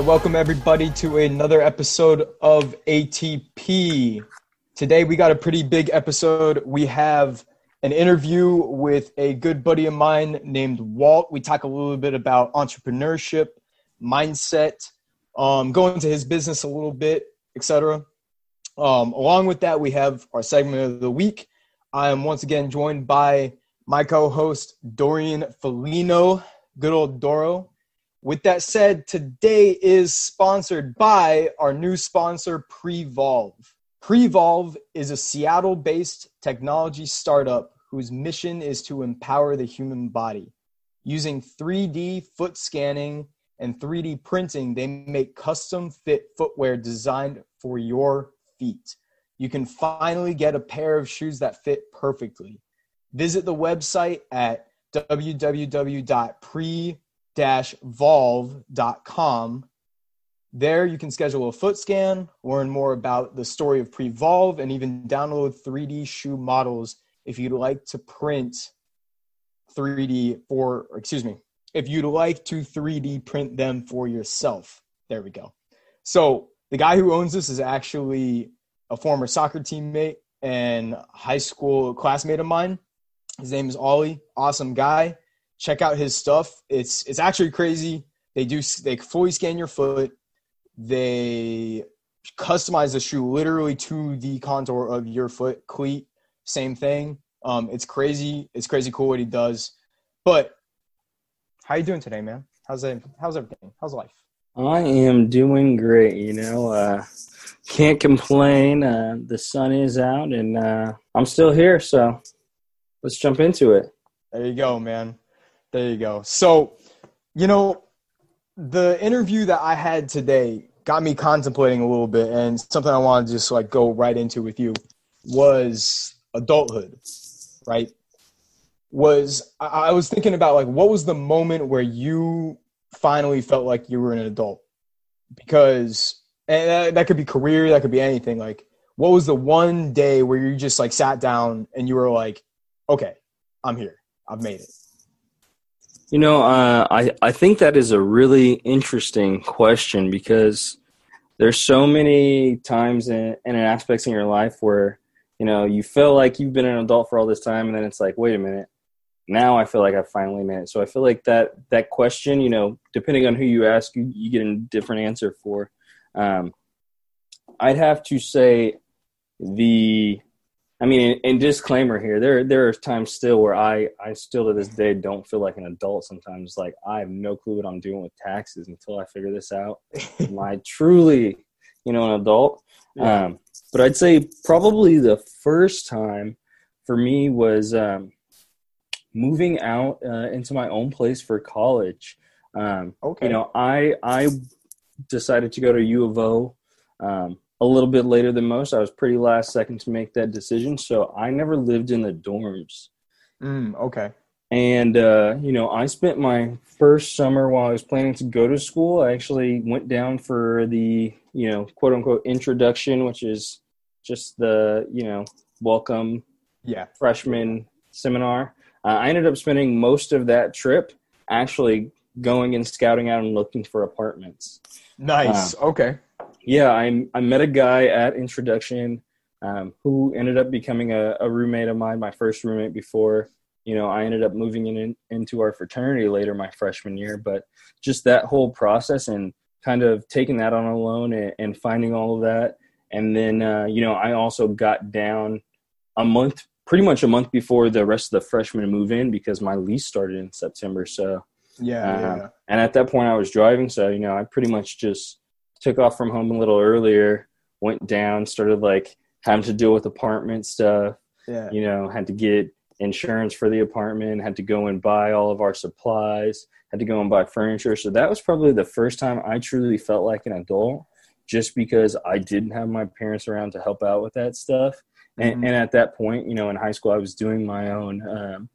welcome everybody to another episode of ATP. Today we got a pretty big episode. We have an interview with a good buddy of mine named Walt. We talk a little bit about entrepreneurship, mindset, um, into his business a little bit, etc. Um, along with that, we have our segment of the week. I am once again joined by my co-host Dorian Felino, good old Doro. With that said, today is sponsored by our new sponsor, Prevolve. Prevolve is a Seattle based technology startup whose mission is to empower the human body. Using 3D foot scanning and 3D printing, they make custom fit footwear designed for your feet. You can finally get a pair of shoes that fit perfectly. Visit the website at www.pre volve.com. There, you can schedule a foot scan, learn more about the story of Prevolve, and even download 3D shoe models if you'd like to print 3D for, excuse me, if you'd like to 3D print them for yourself. There we go. So, the guy who owns this is actually a former soccer teammate and high school classmate of mine. His name is Ollie. Awesome guy check out his stuff. It's it's actually crazy. They do they fully scan your foot. They customize the shoe literally to the contour of your foot cleat. Same thing. Um, it's crazy. It's crazy cool what he does. But how you doing today, man? How's it? How's everything? How's life? I am doing great. You know, uh, can't complain. Uh, the sun is out, and uh, I'm still here. So let's jump into it. There you go, man. There you go. So, you know, the interview that I had today got me contemplating a little bit, and something I want to just like go right into with you was adulthood, right? Was I was thinking about like what was the moment where you finally felt like you were an adult? Because and that, that could be career, that could be anything. Like, what was the one day where you just like sat down and you were like, okay, I'm here, I've made it. You know, uh, I I think that is a really interesting question because there's so many times in, in aspects in your life where you know you feel like you've been an adult for all this time, and then it's like, wait a minute, now I feel like I finally made it. So I feel like that that question, you know, depending on who you ask, you, you get a different answer for. Um, I'd have to say the I mean, and, disclaimer here, there there are times still where I I still to this day don't feel like an adult. Sometimes, like I have no clue what I'm doing with taxes until I figure this out. Am I truly, you know, an adult? Yeah. Um, but I'd say probably the first time for me was um, moving out uh, into my own place for college. Um, okay. You know, I I decided to go to U of O. A little bit later than most. I was pretty last second to make that decision, so I never lived in the dorms. Mm, okay. And uh, you know, I spent my first summer while I was planning to go to school. I actually went down for the you know quote unquote introduction, which is just the you know welcome yeah freshman seminar. Uh, I ended up spending most of that trip actually going and scouting out and looking for apartments. Nice. Uh, okay yeah, I I met a guy at introduction um, who ended up becoming a, a, roommate of mine, my first roommate before you know I ended up moving in, into our fraternity later my freshman year. But just that whole process and kind of taking that on alone and, and finding all of that, and then uh, you know I also got down a month, pretty much a month before the rest of the freshmen move in because my lease started in September. So yeah, uh, yeah. and at that point I was driving, so you know I pretty much just took off from home a little earlier, went down, started like having to deal with apartment stuff. Yeah. You know, had to get insurance for the apartment, had to go and buy all of our supplies, had to go and buy furniture. So that was probably the first time I truly felt like an adult just because I didn't have my parents around to help out with that stuff. And, mm-hmm. and at that point, you know, in high school, I was doing my own um,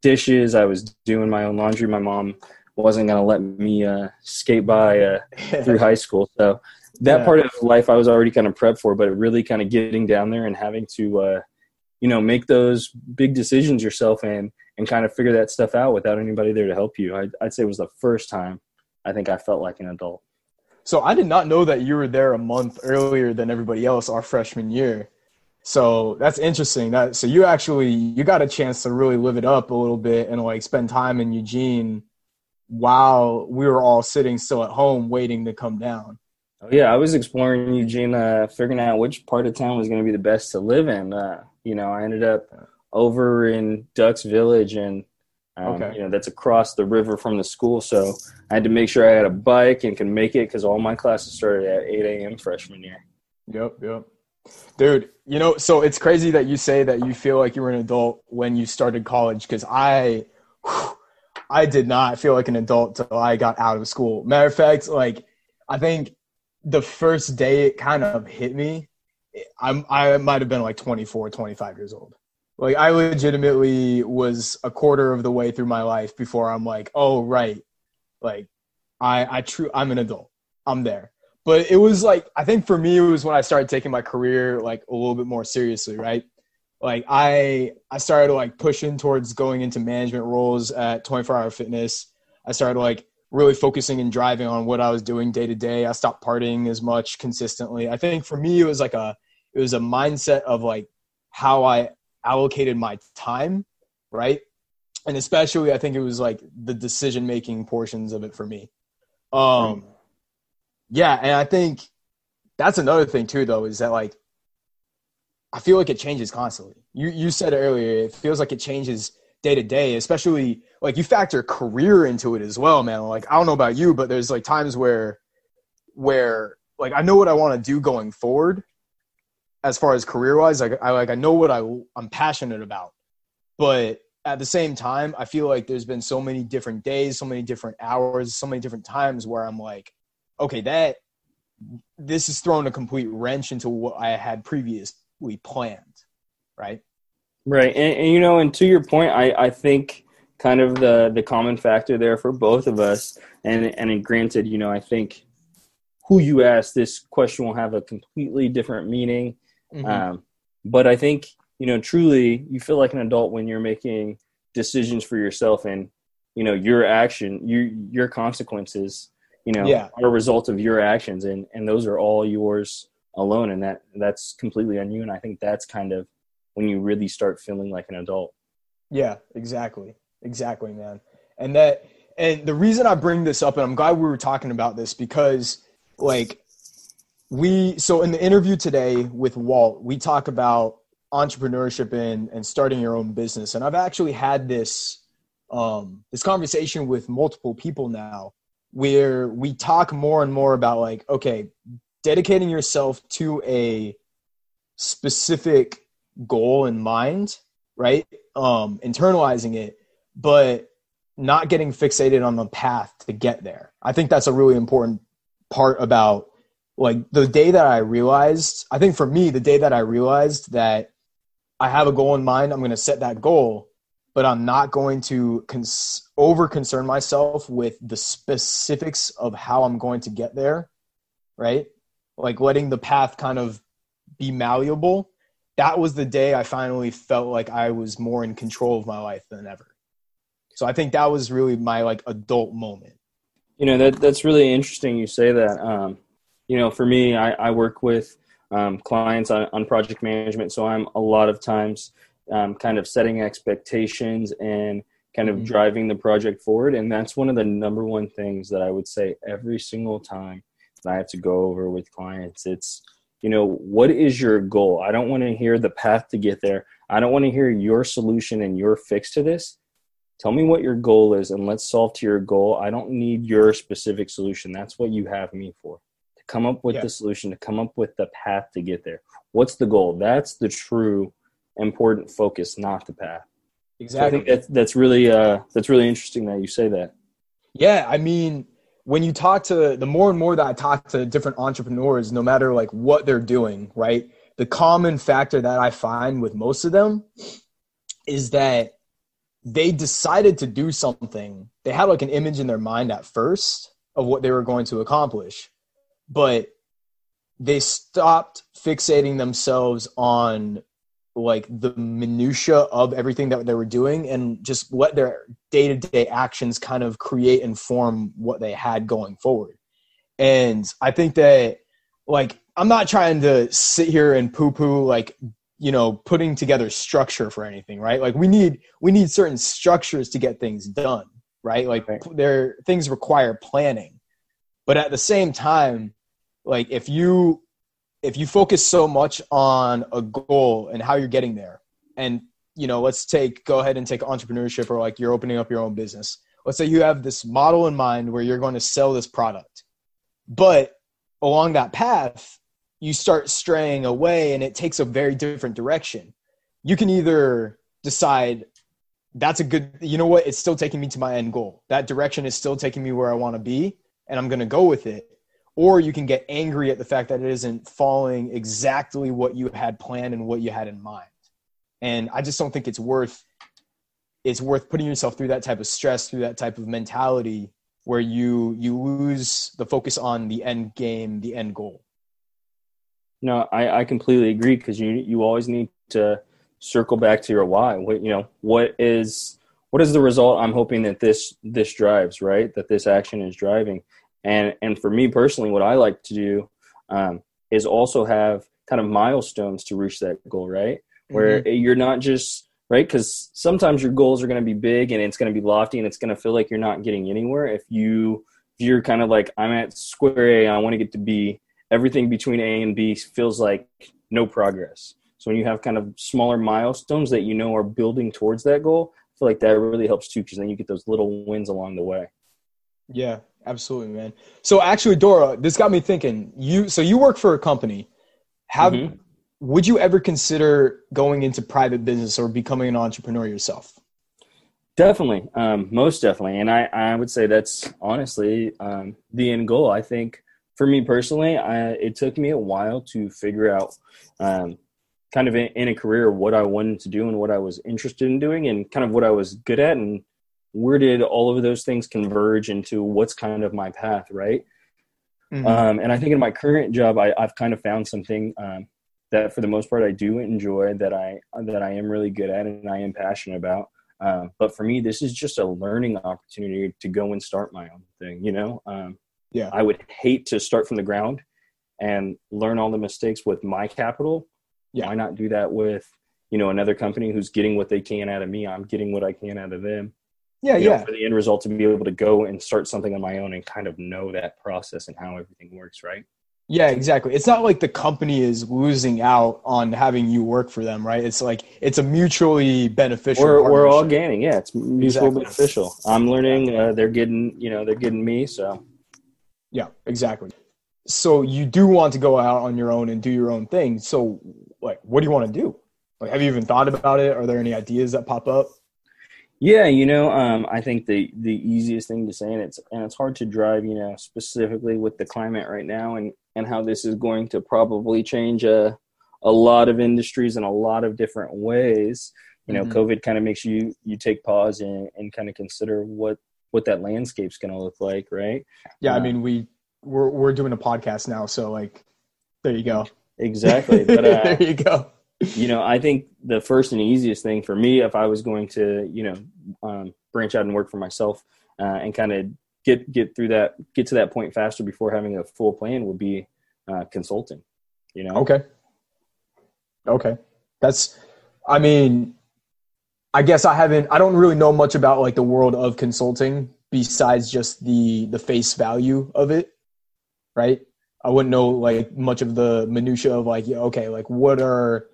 dishes, I was doing my own laundry. My mom wasn't going to let me uh, skate by uh, through high school. So that yeah. part of life I was already kind of prepped for, but really kind of getting down there and having to, uh, you know, make those big decisions yourself and and kind of figure that stuff out without anybody there to help you. I'd, I'd say it was the first time I think I felt like an adult. So I did not know that you were there a month earlier than everybody else our freshman year. So that's interesting. That so you actually you got a chance to really live it up a little bit and like spend time in Eugene while we were all sitting still at home waiting to come down. Oh yeah, I was exploring Eugene, uh, figuring out which part of town was going to be the best to live in. Uh, you know, I ended up over in Ducks Village, and um, okay. you know that's across the river from the school. So I had to make sure I had a bike and could make it because all my classes started at 8 a.m. freshman year. Yep, yep. Dude, you know, so it's crazy that you say that you feel like you were an adult when you started college because I, whew, I did not feel like an adult till I got out of school. Matter of fact, like I think the first day it kind of hit me, I'm I might have been like 24, 25 years old. Like I legitimately was a quarter of the way through my life before I'm like, oh right, like I I true I'm an adult. I'm there but it was like I think for me it was when I started taking my career like a little bit more seriously, right? Like I I started like pushing towards going into management roles at 24 Hour Fitness. I started like really focusing and driving on what I was doing day to day. I stopped partying as much consistently. I think for me it was like a it was a mindset of like how I allocated my time, right? And especially I think it was like the decision making portions of it for me. Um yeah, and I think that's another thing too, though, is that like I feel like it changes constantly. You you said earlier, it feels like it changes day to day, especially like you factor career into it as well, man. Like I don't know about you, but there's like times where where like I know what I want to do going forward as far as career wise. Like I like I know what I I'm passionate about, but at the same time, I feel like there's been so many different days, so many different hours, so many different times where I'm like, okay, that this is thrown a complete wrench into what I had previously planned, right? Right, and, and you know, and to your point, I I think kind of the the common factor there for both of us, and and granted, you know, I think who you ask this question will have a completely different meaning, mm-hmm. um, but I think you know, truly, you feel like an adult when you're making decisions for yourself and you know your action, your your consequences you know yeah. are a result of your actions and and those are all yours alone and that that's completely on you and i think that's kind of when you really start feeling like an adult. Yeah exactly. Exactly man. And that and the reason i bring this up and i'm glad we were talking about this because like we so in the interview today with walt we talk about entrepreneurship and and starting your own business and i've actually had this um this conversation with multiple people now where we talk more and more about like okay dedicating yourself to a specific goal in mind right um internalizing it but not getting fixated on the path to get there i think that's a really important part about like the day that i realized i think for me the day that i realized that i have a goal in mind i'm going to set that goal but I'm not going to cons- over concern myself with the specifics of how I'm going to get there, right? Like letting the path kind of be malleable. That was the day I finally felt like I was more in control of my life than ever. So I think that was really my like adult moment. You know that that's really interesting. You say that. Um, you know, for me, I, I work with um, clients on, on project management, so I'm a lot of times um, kind of setting expectations and kind of mm-hmm. driving the project forward. And that's one of the number one things that I would say every single time that I have to go over with clients. It's, you know, what is your goal? I don't want to hear the path to get there. I don't want to hear your solution and your fix to this. Tell me what your goal is and let's solve to your goal. I don't need your specific solution. That's what you have me for. To come up with yeah. the solution, to come up with the path to get there. What's the goal? That's the true important focus, not the path. Exactly. So I think that's that's really uh, that's really interesting that you say that. Yeah, I mean, when you talk to the more and more that I talk to different entrepreneurs, no matter like what they're doing, right? The common factor that I find with most of them is that they decided to do something. They had like an image in their mind at first of what they were going to accomplish, but they stopped fixating themselves on like the minutia of everything that they were doing and just let their day-to-day actions kind of create and form what they had going forward And I think that like I'm not trying to sit here and poo poo like you know putting together structure for anything, right? Like we need we need certain structures to get things done, right? Like Right. there things require planning. But at the same time, like if you if you focus so much on a goal and how you're getting there and you know let's take go ahead and take entrepreneurship or like you're opening up your own business. Let's say you have this model in mind where you're going to sell this product but along that path you start straying away and it takes a very different direction. You can either decide that's a good you know what? It's still taking me to my end goal. That direction is still taking me where i want to be and i'm going to go with it or you can get angry at the fact that it isn't following exactly what you had planned and what you had in mind and i just don't think it's worth it's worth putting yourself through that type of stress through that type of mentality where you you lose the focus on the end game the end goal No, I, I completely agree because you you always need to circle back to your why. What you know, what is what is the result I'm hoping that this this drives, right? That this action is driving. And and for me personally, what I like to do um, is also have kind of milestones to reach that goal, right? Where you're not just right? Because sometimes your goals are going to be big and it's going to be lofty and it's going to feel like you're not getting anywhere. If you if you're kind of like i'm at square a i want to get to b everything between a and b feels like no progress. So when you have kind of smaller milestones that you know are building towards that goal i feel like that really helps too because then you get those little wins along the way. Yeah, absolutely, man. So actually, Dora, this got me thinking. You so you work for a company. Have Mhm. would you ever consider going into private business or becoming an entrepreneur yourself? Definitely, um, most definitely, and I, I would say that's honestly um, the end goal. I think for me personally, I, it took me a while to figure out, um, kind of in, in a career, what I wanted to do and what I was interested in doing, and kind of what I was good at, and where did all of those things converge into what's kind of my path, right? Mhm. Um, and I think in my current job, I, I've kind of found something um, that, for the most part, I do enjoy that I that I am really good at and I am passionate about. Um, but for me, this is just a learning opportunity to go and start my own thing. You know, um, Yeah. I would hate to start from the ground and learn all the mistakes with my capital. Yeah. Why not do that with you know another company who's getting what they can out of me? I'm getting what I can out of them yeah, you know, yeah, for the end result to be able to go and start something on my own and kind of know that process and how everything works, right? yeah, exactly. It's not like the company is losing out on having you work for them, right? It's like it's a mutually beneficial. We're, we're all gaining, yeah. It's mutually Exactly. beneficial. I'm learning, uh, they're getting, you know, they're getting me. So Yeah, exactly. So you do want to go out on your own and do your own thing. So, like, what do you want to do? Like, have you even thought about it? Are there any ideas that pop up? Yeah, you know, um, I think the the easiest thing to say, and it's and it's hard to drive, you know, specifically with the climate right now and and how this is going to probably change a a lot of industries in a lot of different ways. You know, Mhm. COVID kind of makes you you take pause and, and kind of consider what what that landscape's going to look like, right? Yeah, I Uh, mean, we we're we're doing a podcast now, so like, there you go. Exactly. But uh, there you go. You know, I think the first and easiest thing for me, if I was going to, you know, um, branch out and work for myself uh, and kind of get get through that, get to that point faster before having a full plan, would be uh, consulting. You know, Okay. Okay. That's. I mean, I guess I haven't. I don't really know much about like the world of consulting besides just the the face value of it, right? I wouldn't know like much of the minutia of like, okay, like what are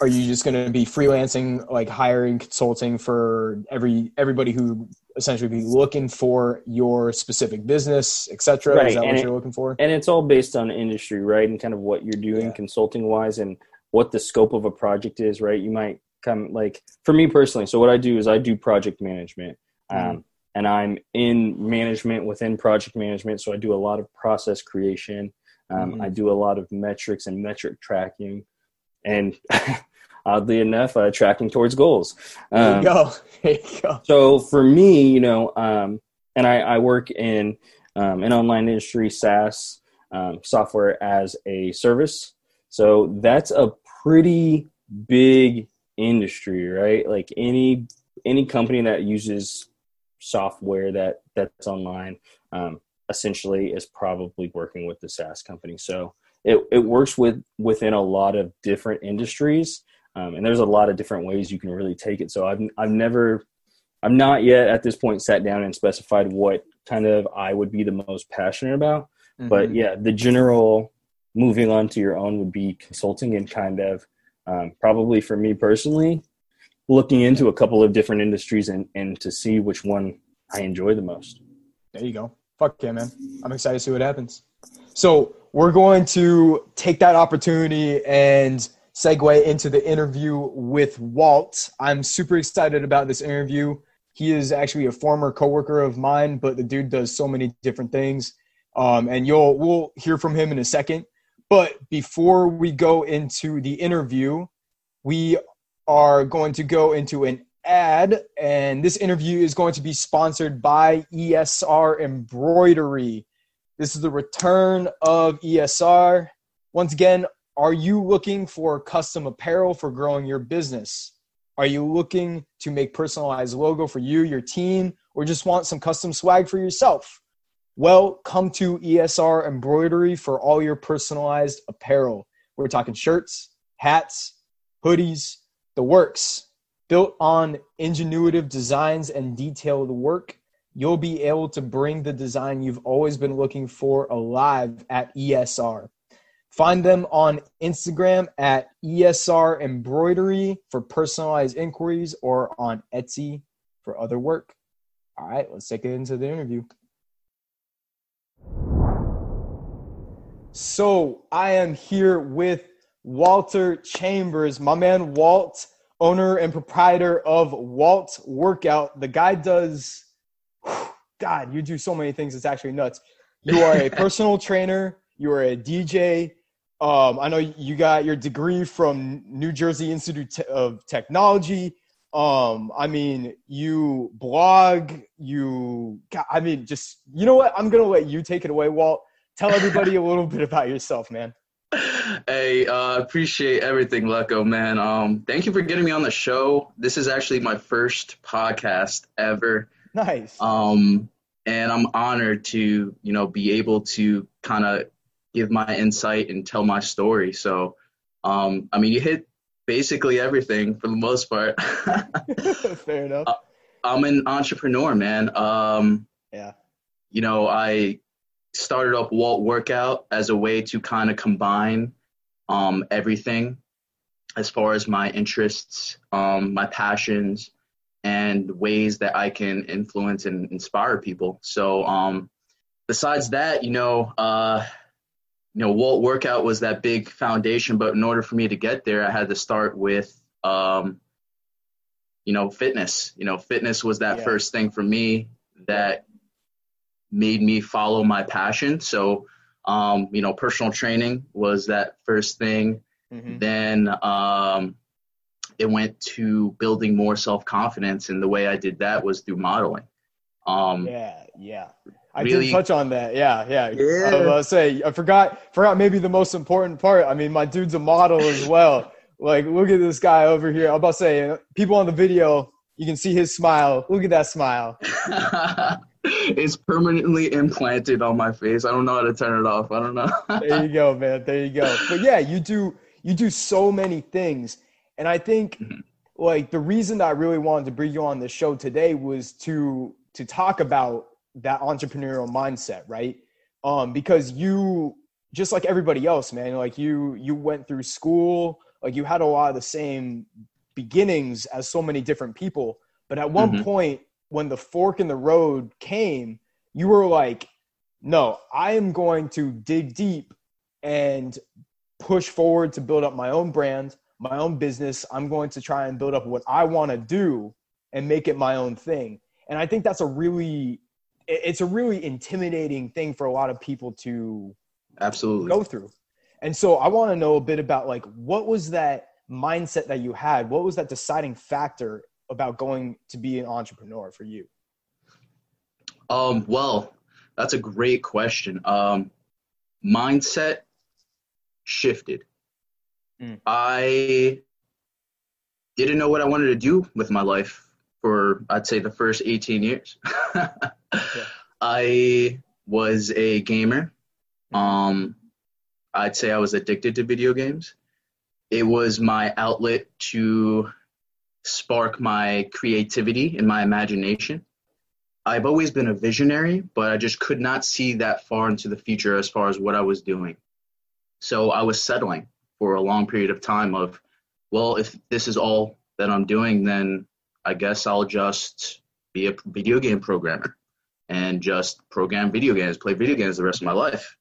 are you just going to be freelancing, like hiring consulting for every everybody who essentially be looking for your specific business, et cetera? Right, Is that and what it- you're looking for? and it's all based on industry, right? And kind of what you're doing Yeah. consulting wise and what the scope of a project is, right? You might come like for me personally. So what I do is I do project management. Um, Mhm. and I'm in management within project management. So I do a lot of process creation. Um, Mhm. I do a lot of metrics and metric tracking, and oddly enough, uh, tracking towards goals. There Um, you go. There you go. so for me, you know, um, and I, I work in um, an online industry, SaaS um, software as a service. So that's a pretty big industry, right? Like any any company that uses software that that's online, um, essentially is probably working with the SaaS company. So it, it works with within a lot of different industries. Um, and there's a lot of different ways you can really take it. So I've, I've never, I'm not yet at this point sat down and specified what kind of I would be the most passionate about. Mm-hmm. But yeah, the general moving on to your own would be consulting and kind of um, probably for me personally, looking into a couple of different industries and, and to see which one I enjoy the most. There you go. Fuck yeah, man. I'm excited to see what happens. So we're going to take that opportunity and segue into the interview with Walt. I'm super excited about this interview. He is actually a former coworker of mine, but the dude does so many different things. Um, and you'll we'll hear from him in a second. But before we go into the interview, we are going to go into an ad, and this interview is going to be sponsored by ESR Embroidery. This is the return of ESR. Once again, are you looking for custom apparel for growing your business? Are you looking to make personalized logo for you, your team, or just want some custom swag for yourself? Well, come to ESR Embroidery for all your personalized apparel. We're talking shirts, hats, hoodies, the works. Built on ingenuitive designs and detailed work, you'll be able to bring the design you've always been looking for alive at ESR. Find them on Instagram at ESR Embroidery for personalized inquiries or on Etsy for other work. All right, let's take it into the interview. So I am here with Walter Chambers, my man Walt, owner and proprietor of Walt Workout. The guy does, God, you do so many things. It's actually nuts. You are a personal trainer. You are a DJ. Um, I know you got your degree from New Jersey Institute of Technology. Um, I mean, you blog. You, I mean, just you know what? I'm gonna let you take it away, Walt tell everybody a little bit about yourself, man. Hey, uh, appreciate everything, Lecco, man. Um, thank you for getting me on the show. This is actually my first podcast ever. Nice. Um, and I'm honored to, you know, be able to kind of give my insight and tell my story. So, um, I mean, you hit basically everything for the most part. Fair enough. Uh, I'm an entrepreneur, man. Um, yeah. You know, I started up Walt Workout as a way to kind of combine um, everything as far as my interests, um, my passions, and ways that I can influence and inspire people. So, um, besides that, you know, uh, you know, Walt Workout was that big foundation, but in order for me to get there, I had to start with, um, you know, fitness. You know, fitness was that yeah. first thing for me that made me follow my passion. So, um, you know, personal training was that first thing. Mm-hmm. Then um, it went to building more self confidence, and the way I did that was through modeling. Um, yeah, yeah. I really, did touch on that. Yeah, yeah. yeah. I was about to say I forgot forgot maybe the most important part. I mean, my dude's a model as well. like, look at this guy over here. I'm about to say people on the video, you can see his smile. Look at that smile. it's permanently implanted on my face. I don't know how to turn it off. I don't know. there you go, man. There you go. But yeah, you do you do so many things. And I think mm-hmm. like the reason that I really wanted to bring you on the show today was to to talk about that entrepreneurial mindset, right? Um, because you just like everybody else, man, like you you went through school, like you had a lot of the same beginnings as so many different people. But at one mm-hmm. point when the fork in the road came, you were like, no, I am going to dig deep and push forward to build up my own brand, my own business. I'm going to try and build up what I want to do and make it my own thing. And I think that's a really it's a really intimidating thing for a lot of people to absolutely go through. And so I want to know a bit about like what was that mindset that you had? What was that deciding factor about going to be an entrepreneur for you? Um, well, that's a great question. Um, mindset shifted. Mm. I didn't know what I wanted to do with my life for, I'd say, the first 18 years. yeah. I was a gamer. Um, I'd say I was addicted to video games. It was my outlet to spark my creativity and my imagination. I've always been a visionary, but I just could not see that far into the future as far as what I was doing. So I was settling for a long period of time of, well, if this is all that I'm doing, then I guess I'll just be a video game programmer and just program video games, play video games the rest of my life.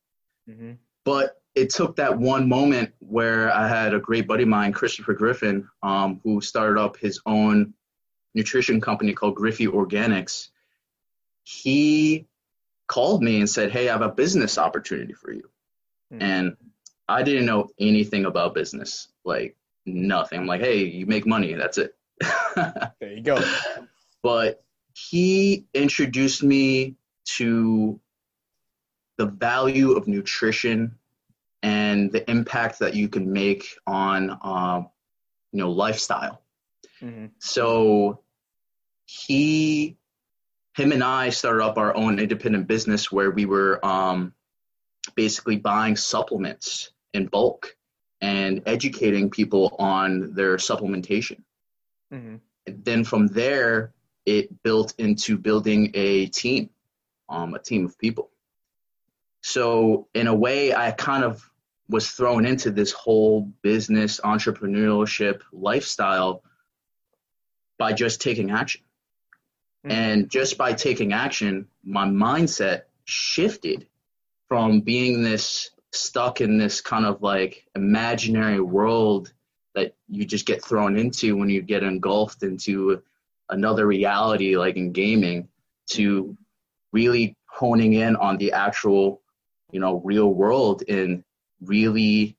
Mm-hmm. But it took that one moment where I had a great buddy of mine, Christopher Griffin, um, who started up his own nutrition company called Griffey Organics. He called me and said, Hey, I have a business opportunity for you. Mm-hmm. And I didn't know anything about business, like nothing. I'm like, Hey, you make money. That's it. there you go. But he introduced me to the value of nutrition and the impact that you can make on um, you know lifestyle mm-hmm. so he him and i started up our own independent business where we were um, basically buying supplements in bulk and educating people on their supplementation mm-hmm. then from there it built into building a team, um, a team of people. So in a way, I kind of was thrown into this whole business entrepreneurship lifestyle by just taking action. Mm-hmm. And just by taking action, my mindset shifted from being this stuck in this kind of like imaginary world that you just get thrown into when you get engulfed into another reality like in gaming to really honing in on the actual you know real world and really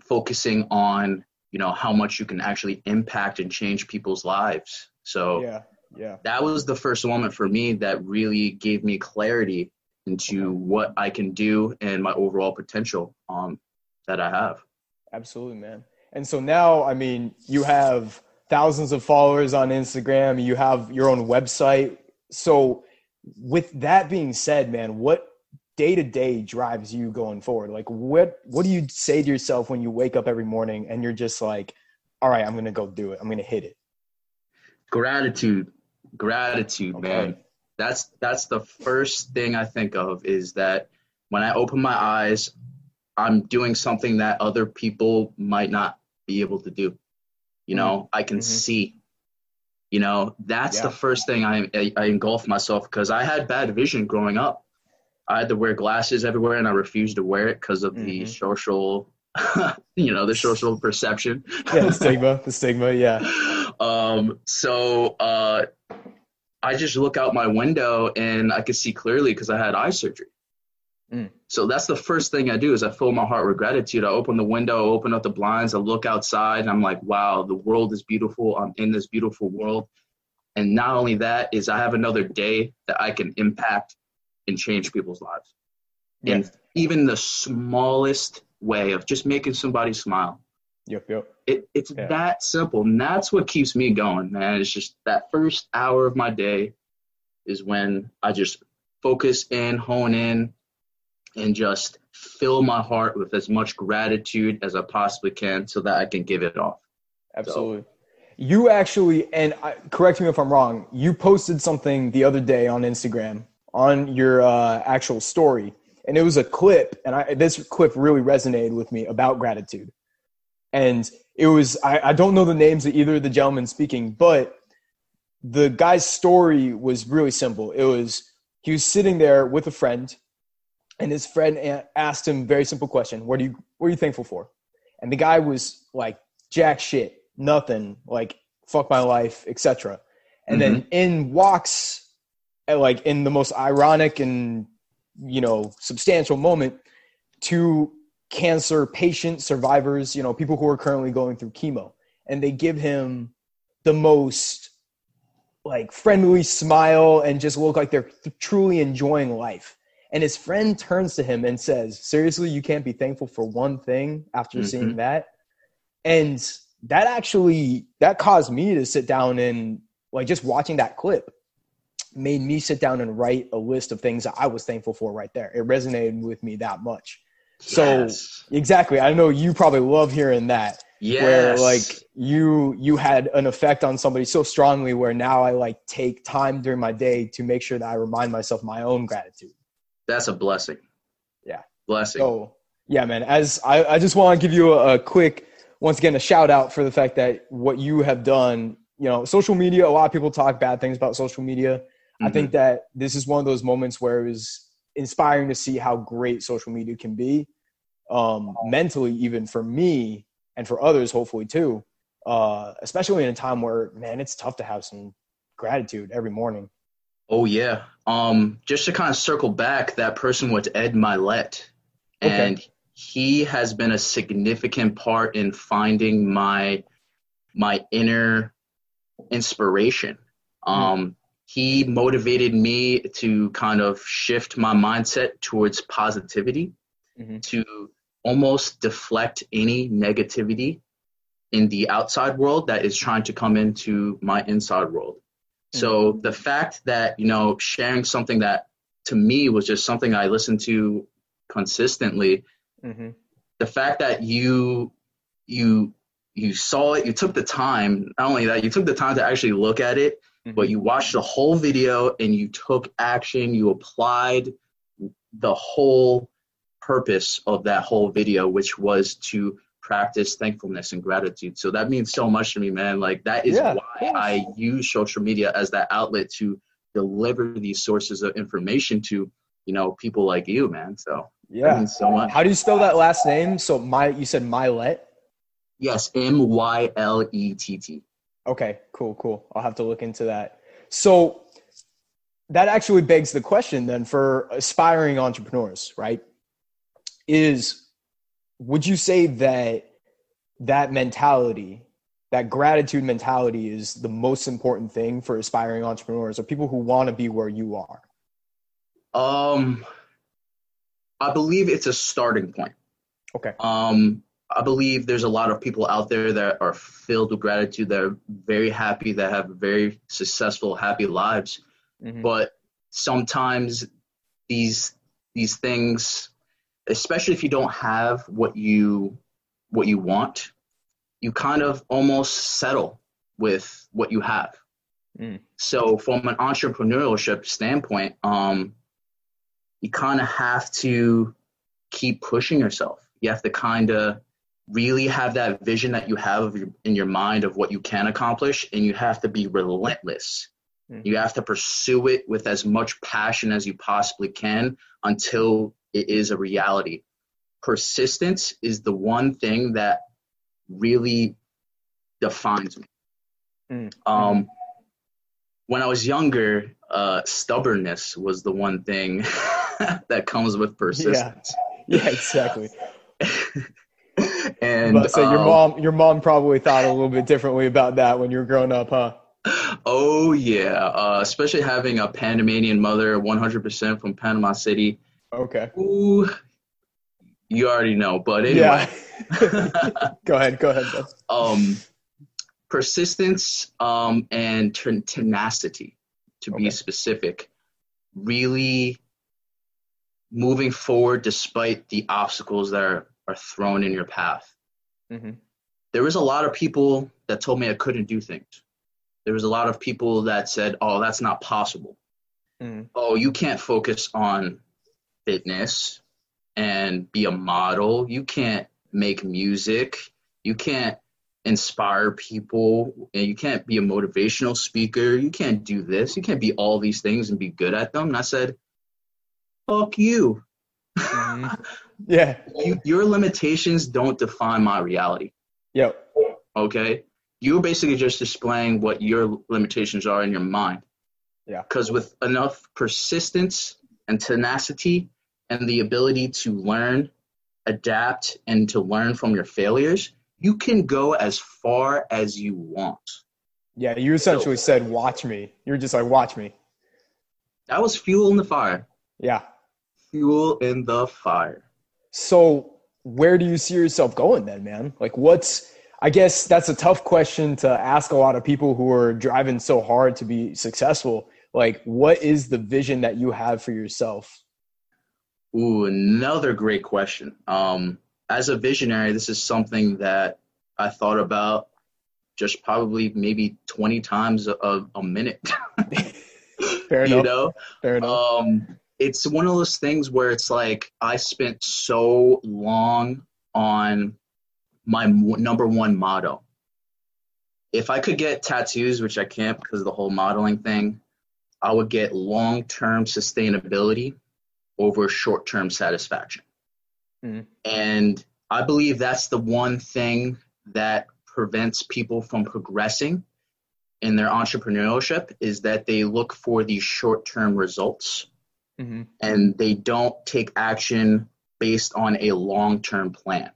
focusing on you know how much you can actually impact and change people's lives. So yeah yeah. that was the first moment for me that really gave me clarity into what i can do and my overall potential um that i have absolutely man and so now i mean you have thousands of followers on Instagram, you have your own website. So, with that being said, man, what day to day drives you going forward? Like, what what do you say to yourself when you wake up every morning and you're just like, all right, I'm gonna go do it. I'm gonna hit it. Gratitude, gratitude, okay. man. That's that's the first thing I think of is that when I open my eyes, I'm doing something that other people might not be able to do you know mm-hmm. i can mm-hmm. see you know that's yeah. the first thing i i, I engulf myself because i had bad vision growing up i had to wear glasses everywhere and i refused to wear it because of mm-hmm. the social you know the social perception yeah the stigma the stigma yeah um so uh i just look out my window and i could see clearly because i had eye surgery Mm. So that's the first thing I do is I fill my heart with gratitude. I open the window, open up the blinds, I look outside, and I'm like, wow, the world is beautiful. I'm in this beautiful world. And not only that is I have another day that I can impact and change people's lives. In even the smallest way of just making somebody smile. Yep, yep. It, it's yeah. that simple. And that's what keeps me going, man. It's just that first hour of my day is when I just focus in, hone in, and just fill my heart with as much gratitude as I possibly can so that I can give it off. Absolutely. So. You actually, and I, correct me if I'm wrong, you posted something the other day on Instagram on your uh, actual story, and it was a clip, and I, this clip really resonated with me about gratitude. And it was, I, I don't know the names of either of the gentlemen speaking, but the guy's story was really simple. It was, he was sitting there with a friend and his friend asked him very simple question what are you what are you thankful for and the guy was like jack shit nothing like fuck my life etc and mm-hmm. then in walks like in the most ironic and you know substantial moment to cancer patients, survivors you know people who are currently going through chemo and they give him the most like friendly smile and just look like they're truly enjoying life and his friend turns to him and says, Seriously, you can't be thankful for one thing after mm-hmm. seeing that. And that actually that caused me to sit down and like just watching that clip made me sit down and write a list of things that I was thankful for right there. It resonated with me that much. So Yes. exactly, I know you probably love hearing that. Yes. Where like you you had an effect on somebody so strongly where now I like take time during my day to make sure that I remind myself my own gratitude. that's a blessing. Yeah. Blessing. So yeah, man. As I, I just want to give you a, a quick, once again, a shout out for the fact that what you have done. You know, social media. A lot of people talk bad things about social media. I Mhm. think that this is one of those moments where it was inspiring to see how great social media can be, um, mentally, even for me and for others, hopefully too. Uh, especially in a time where, man, it's tough to have some gratitude every morning. Oh yeah. Um, just to kind of circle back, that person was Ed Mylett, Okay. and he has been a significant part in finding my my inner inspiration. Um, he motivated me to kind of shift my mindset towards positivity, Mhm. to almost deflect any negativity in the outside world that is trying to come into my inside world. So the fact that, you know, sharing something that to me was just something I listened to consistently, Mm-hmm. the fact that you you you saw it, you took the time, not only that, you took the time to actually look at it, but you watched the whole video and you took action, you applied the whole purpose of that whole video, which was to practice thankfulness and gratitude. So that means so much to me, man. Like that is Yeah, why. I use social media as that outlet to deliver these sources of information to, you know, people like you, man. So Yeah. means so much. How do you spell that last name? So my, you said Mylett. Yes, M Y L E T T. Okay, cool, cool. I'll have to look into that. So that actually begs the question then for aspiring entrepreneurs, right? Is would you say that that mentality, that gratitude mentality is the most important thing for aspiring entrepreneurs or people who want to be where you are? Um, I believe it's a starting point. Okay. Um, I believe there's a lot of people out there that are filled with gratitude, that are very happy, that have very successful, happy lives. Mhm. But sometimes these these things, especially if you don't have what you what you want, you kind of almost settle with what you have. Mm. So from an entrepreneurship standpoint, um, you kind of have to keep pushing yourself. You have to kind of really have that vision that you have of your, in your mind of what you can accomplish, and you have to be relentless. Mhm. You have to pursue it with as much passion as you possibly can until it is a reality. Persistence is the one thing that really defines me. Mm. Um, when I was younger, uh, stubbornness was the one thing that comes with persistence. Yeah, exactly. and so your um, mom your mom probably thought a little bit differently about that when you were growing up, huh? oh yeah, uh, especially having a Panamanian mother, 100% from Panama City. Okay. Ooh, you already know. But anyway, Yeah. go ahead, go ahead. um, persistence um, and ten- tenacity, to Okay. be specific, really moving forward despite the obstacles that are, are thrown in your path. Mhm. There was a lot of people that told me I couldn't do things. There was a lot of people that said, "Oh, that's not possible." Mhm. oh, you can't focus on fitness and be a model. You can't make music. You can't inspire people. And you can't be a motivational speaker. You can't do this. You can't be all these things and be good at them. And I said, fuck you. Mhm. Yeah. you your limitations don't define my reality. Yep. Okay? You're basically just displaying what your limitations are in your mind. Yeah. Because with enough persistence and tenacity and the ability to learn, adapt, and to learn from your failures, you can go as far as you want. Yeah. You essentially said, "Watch me." You're just like, "Watch me." That was fuel in the fire. Yeah. Fuel in the fire. So where do you see yourself going then, man? Like, what's I guess that's a tough question to ask a lot of people who are driving so hard to be successful. like what is the vision that you have for yourself? Ooh, another great question. Um, as a visionary, this is something that I thought about just probably maybe 20 times a, a minute. Fair enough. you know? Fair enough. Um, it's one of those things where it's like I spent so long on my m- number one motto. If I could get tattoos, which I can't because of the whole modeling thing, I would get long term sustainability over short term satisfaction. Mhm. And I believe that's the one thing that prevents people from progressing in their entrepreneurship is that they look for these short term results hmm and they don't take action based on a long term plan.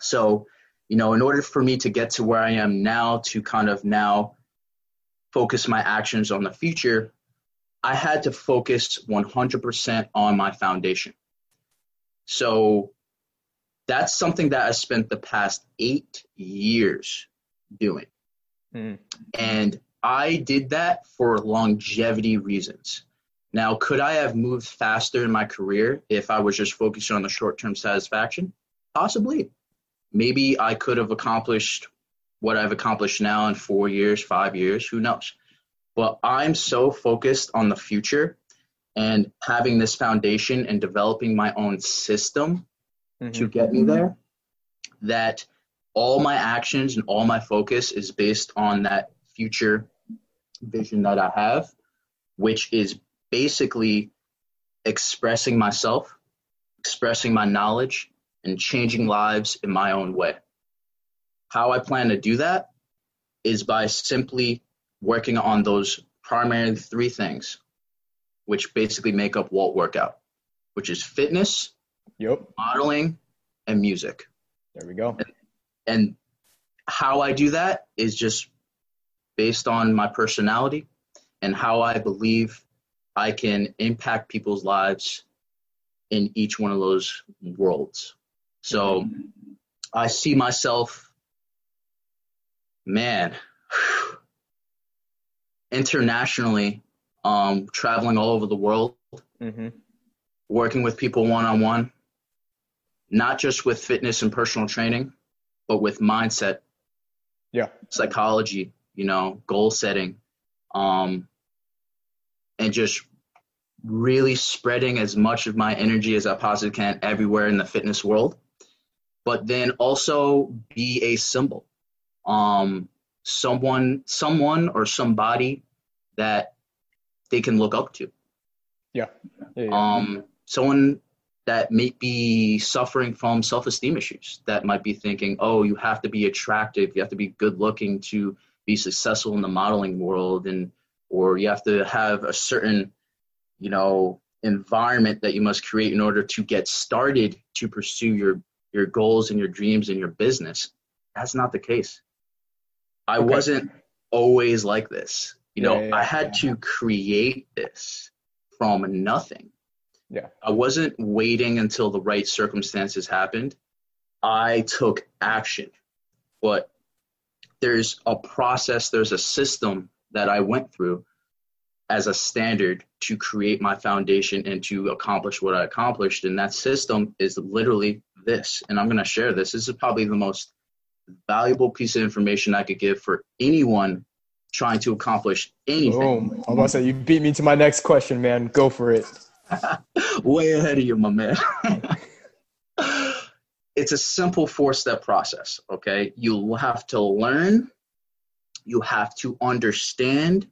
So, you know, in order for me to get to where I am now, to kind of now focus my actions on the future, I had to focus 100% on my foundation. So, that's something that I spent the past eight years doing. Mhm. And I did that for longevity reasons. Now, could I have moved faster in my career if I was just focused on the short term satisfaction? Possibly. Maybe I could have accomplished what I've accomplished now in four years, five years, who knows? But I'm so focused on the future and having this foundation and developing my own system Mhm. to get me there that all my actions and all my focus is based on that future vision that I have, which is basically expressing myself, expressing my knowledge, and changing lives in my own way. How I plan to do that is by simply working on those primary three things, which basically make up Walt Workout, which is fitness, Yep. modeling, and music. There we go. And how I do that is just based on my personality and how I believe I can impact people's lives in each one of those worlds. So I see myself, man, internationally, um, traveling all over the world, hmm working with people one on one, not just with fitness and personal training, but with mindset, Yeah. psychology, you know, goal setting, um, and just really spreading as much of my energy as I possibly can everywhere in the fitness world. But then also be a symbol, um, someone, someone or somebody that they can look up to Yeah. yeah, yeah. um, someone that may be suffering from self-esteem issues that might be thinking oh you have to be attractive you have to be good looking to be successful in the modeling world and or you have to have a certain you know environment that you must create in order to get started to pursue your your goals and your dreams and your business that's not the case i Okay. wasn't always like this you know Yeah, yeah, i had to create this from nothing Yeah. I wasn't waiting until the right circumstances happened. I took action. But there's a process, there's a system that I went through as a standard to create my foundation and to accomplish what I accomplished. And that system is literally this. And I'm going to share this. This is probably the most valuable piece of information I could give for anyone trying to accomplish anything. Boom. I'm about to say you beat me to my next question, man. Go for it. Way ahead of you, my man. it's a simple four step process, okay? You have to learn, you have to understand,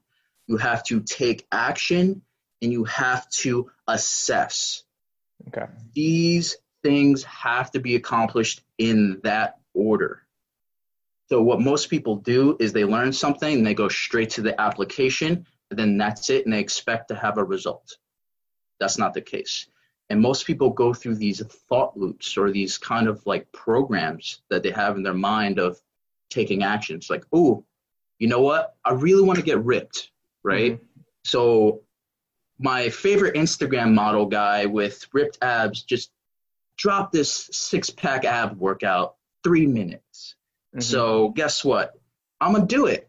you have to take action, and you have to assess. Okay. These things have to be accomplished in that order. So, what most people do is they learn something and they go straight to the application, and then that's it, and they expect to have a result. That's not the case. And most people go through these thought loops or these kind of like programs that they have in their mind of taking actions. Like, oh, you know what? I really want to get ripped, right? Mm-hmm. So, my favorite Instagram model guy with ripped abs just dropped this six pack ab workout, three minutes. Mhm. So, guess what? I'm to do it.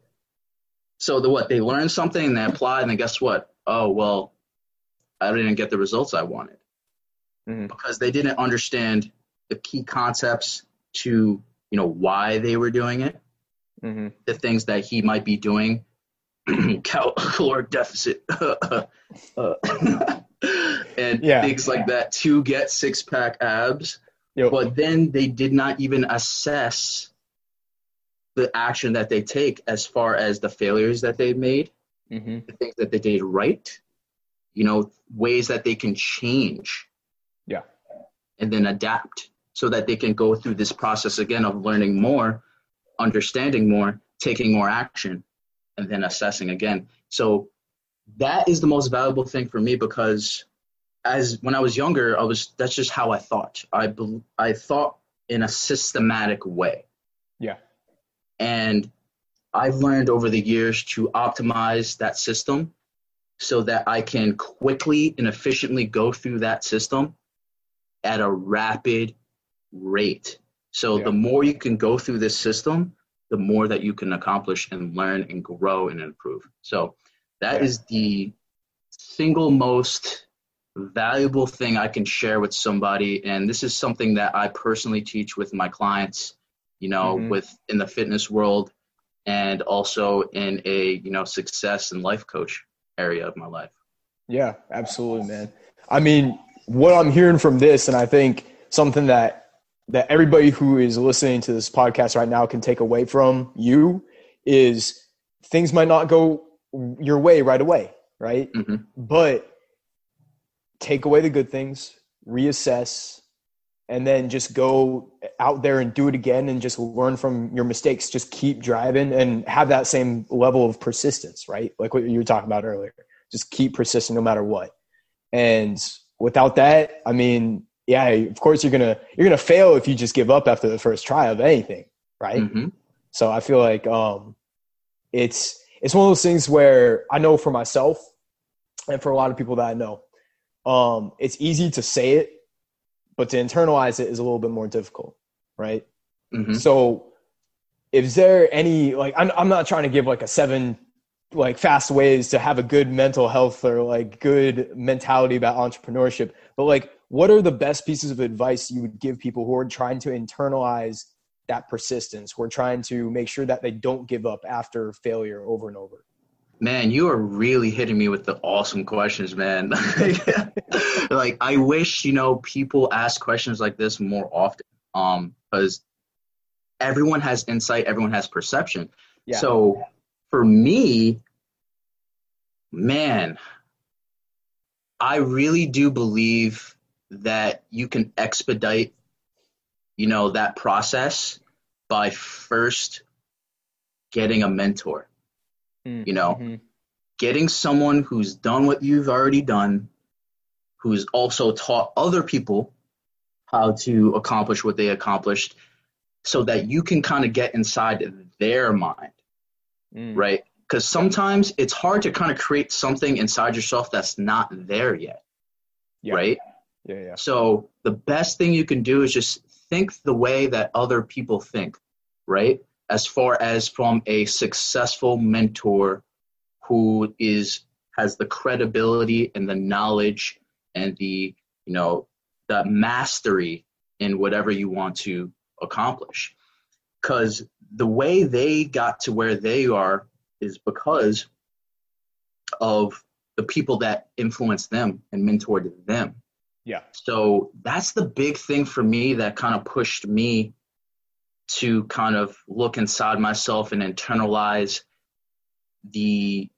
So the what they learn something and they apply, and then guess what? Oh well, I didn't get the results I wanted Mhm. because they didn't understand the key concepts to you know why they were doing it, hmm the things that he might be doing, cal- caloric deficit, uh, and Yeah. things like that to get six pack abs. Yep. But then they did not even assess the action that they take as far as the failures that they made, hmm the things that they did right, you know, ways that they can change. Yeah. And then adapt so that they can go through this process again of learning more, understanding more, taking more action, and then assessing again. So that is the most valuable thing for me because as when I was younger, I was that's just how I thought. I I thought in a systematic way. And I've learned over the years to optimize that system so that I can quickly and efficiently go through that system at a rapid rate. So Yeah. the more you can go through this system, the more that you can accomplish and learn and grow and improve. So that Yeah. is the single most valuable thing I can share with somebody. And this is something that I personally teach with my clients, you know, Mhm. with in the fitness world and also in a, you know, success and life coach area of my life. Yeah, absolutely, man. I mean, what I'm hearing from this, and I think something that that everybody who is listening to this podcast right now can take away from you is things might not go your way right away, right? Mhm. But take away the good things, reassess, and then just go out there and do it again and just learn from your mistakes. Just keep driving and have that same level of persistence, right? Like what you were talking about earlier. Just keep persistent no matter what. And without that, I mean, yeah, of course you're gonna you're gonna fail if you just give up after the first try of anything, right? Mhm. So I feel like um, it's it's one of those things where I know for myself and for a lot of people that I know, um, it's easy to say it, but to internalize it is a little bit more difficult, right? Mhm. So, is there any like I'm I'm not trying to give like a seven like fast ways to have a good mental health or like good mentality about entrepreneurship, but like what are the best pieces of advice you would give people who are trying to internalize that persistence, who are trying to make sure that they don't give up after failure over and over? Man, you are really hitting me with the awesome questions, man. like I wish, you know, people ask questions like this more often. Um, because everyone has insight, everyone has perception. Yeah. So for me, man, I really do believe that you can expedite, you know, that process by first getting a mentor. You know, Mhm. getting someone who's done what you've already done, who's also taught other people how to accomplish what they accomplished, so that you can kind of get inside their mind, Mm. right? Because sometimes it's hard to kind of create something inside yourself that's not there yet, Yeah. right? Yeah, yeah. So the best thing you can do is just think the way that other people think, right? As far as from a successful mentor who is has the credibility and the knowledge and the you know the mastery in whatever you want to accomplish. Because the way they got to where they are is because of the people that influenced them and mentored them. Yeah. So that's the big thing for me that kind of pushed me to kind of look inside myself and internalize the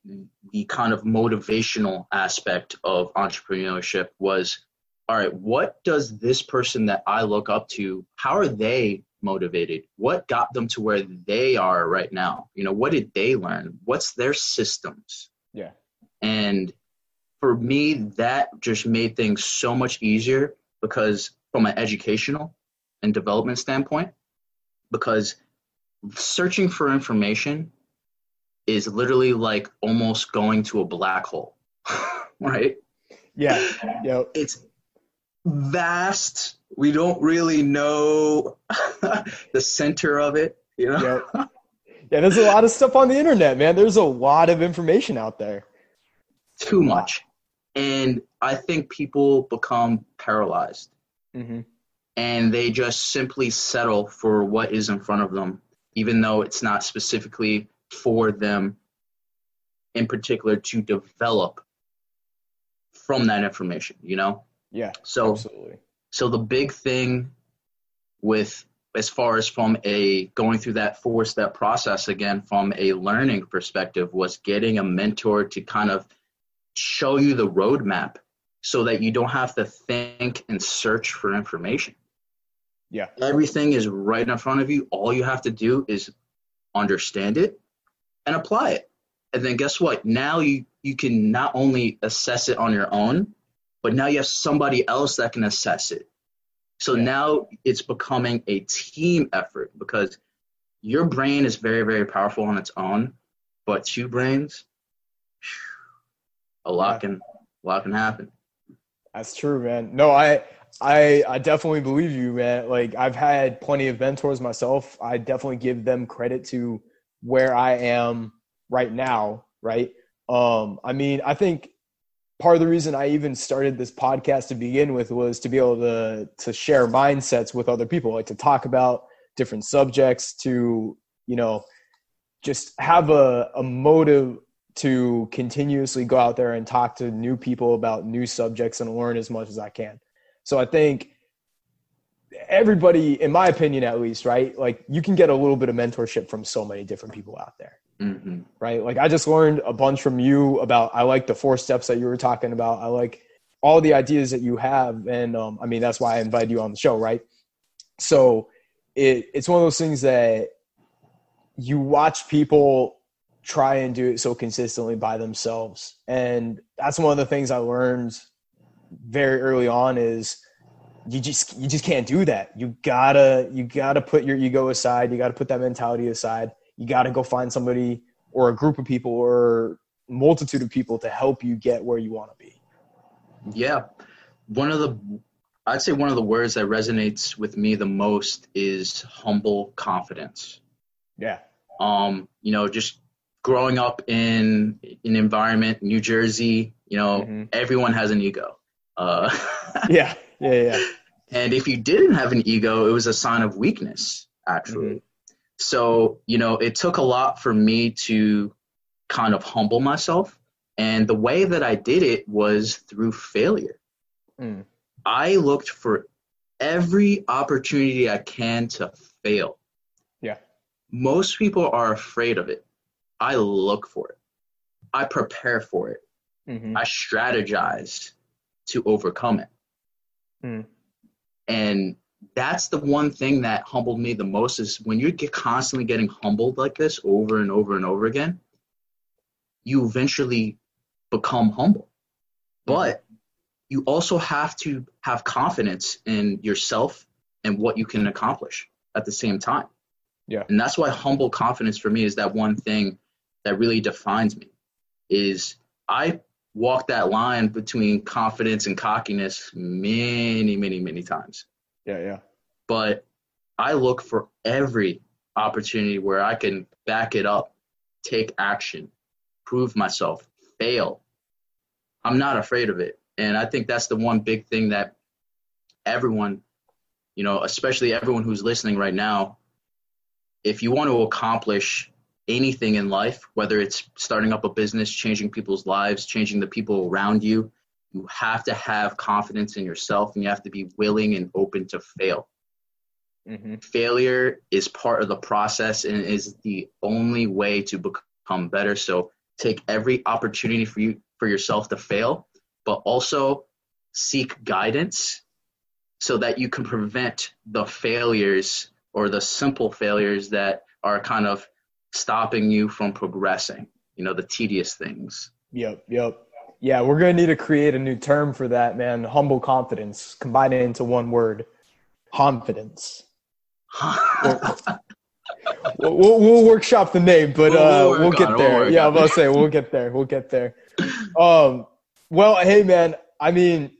the kind of motivational aspect of entrepreneurship was all right what does this person that i look up to how are they motivated? What got them to where they are right now? You know what did they learn? What's their systems? Yeah. and for me that just made things so much easier because from an educational and development standpoint because searching for information is literally like almost going to a black hole right Yeah. Yeah. it's vast we don't really know the center of it you know Yep. Yeah, there's a lot of stuff on the internet, man. There's a lot of information out there. Too much. And I think people become paralyzed Mm-hmm. And they just simply settle for what is in front of them, even though it's not specifically for them in particular to develop from that information, you know? Yeah, So absolutely. so the big thing with as far as from a going through that four step process again from a learning perspective was getting a mentor to kind of show you the roadmap so that you don't have to think and search for information Yeah. everything is right in front of you all you have to do is understand it and apply it and then guess what now you you can not only assess it on your own but now you have somebody else that can assess it so Yeah. now it's becoming a team effort because your brain is very very powerful on its own but two brains a lot Yeah. can a lot can happen That's true, man. No, I I I definitely believe you, man. Like I've had plenty of mentors myself. I definitely give them credit to where I am right now, right? Um I mean, I think part of the reason I even started this podcast to begin with was to be able to to share mindsets with other people, like to talk about different subjects to, you know, just have a, a motive to continuously go out there and talk to new people about new subjects and learn as much as I can. So I think everybody, in my opinion at least, right? Like you can get a little bit of mentorship from so many different people out there, hmm right? Like I just learned a bunch from you about, I like the four steps that you were talking about. I like all the ideas that you have. And um, I mean, that's why I invited you on the show, right? So it, it's one of those things that you watch people try and do it so consistently by themselves and that's one of the things i learned very early on is you just you just can't do that you gotta you gotta put your ego aside you gotta put that mentality aside you gotta go find somebody or a group of people or multitude of people to help you get where you want to be Yeah. One of the I'd say one of the words that resonates with me the most is humble confidence. yeah Um, you know, just growing up in an environment, New Jersey, you know, Mhm. everyone has an ego. Uh, yeah yeah yeah and if you didn't have an ego, it was a sign of weakness, actually. So, you know, it took a lot for me to kind of humble myself. And the way that I did it was through failure. Mm. I looked for every opportunity I can to fail. Yeah. Most people are afraid of it. I look for it. I prepare for it. Mhm. I strategize to overcome it. Mm. And that's the one thing that humbled me the most is when you get constantly getting humbled like this over and over and over again, you eventually become humble. But you also have to have confidence in yourself and what you can accomplish at the same time. Yeah. And that's why humble confidence for me is that one thing that really defines me is I walk that line between confidence and cockiness many, many, many times. yeah yeah But I look for every opportunity where I can back it up, take action, prove myself, fail. I'm not afraid of it. And I think that's the one big thing that everyone, you know, especially everyone who's listening right now, if you want to accomplish anything in life, whether it's starting up a business, changing people's lives, changing the people around you, you have to have confidence in yourself and you have to be willing and open to fail. hmm Failure is part of the process and is the only way to become better. So take every opportunity for you for yourself to fail, but also seek guidance so that you can prevent the failures or the simple failures that are kind of stopping you from progressing. You know, the tedious things. Yep, yep. Yeah, we're gonna need to create a new term for that, man. Humble confidence. Combine it into one word. Confidence. We'll, we'll, we'll workshop the name, but We'll- uh, we'll we'll get on there. yeah, I'm about to say we'll get there. We'll get there. Um, well, hey, man. I mean,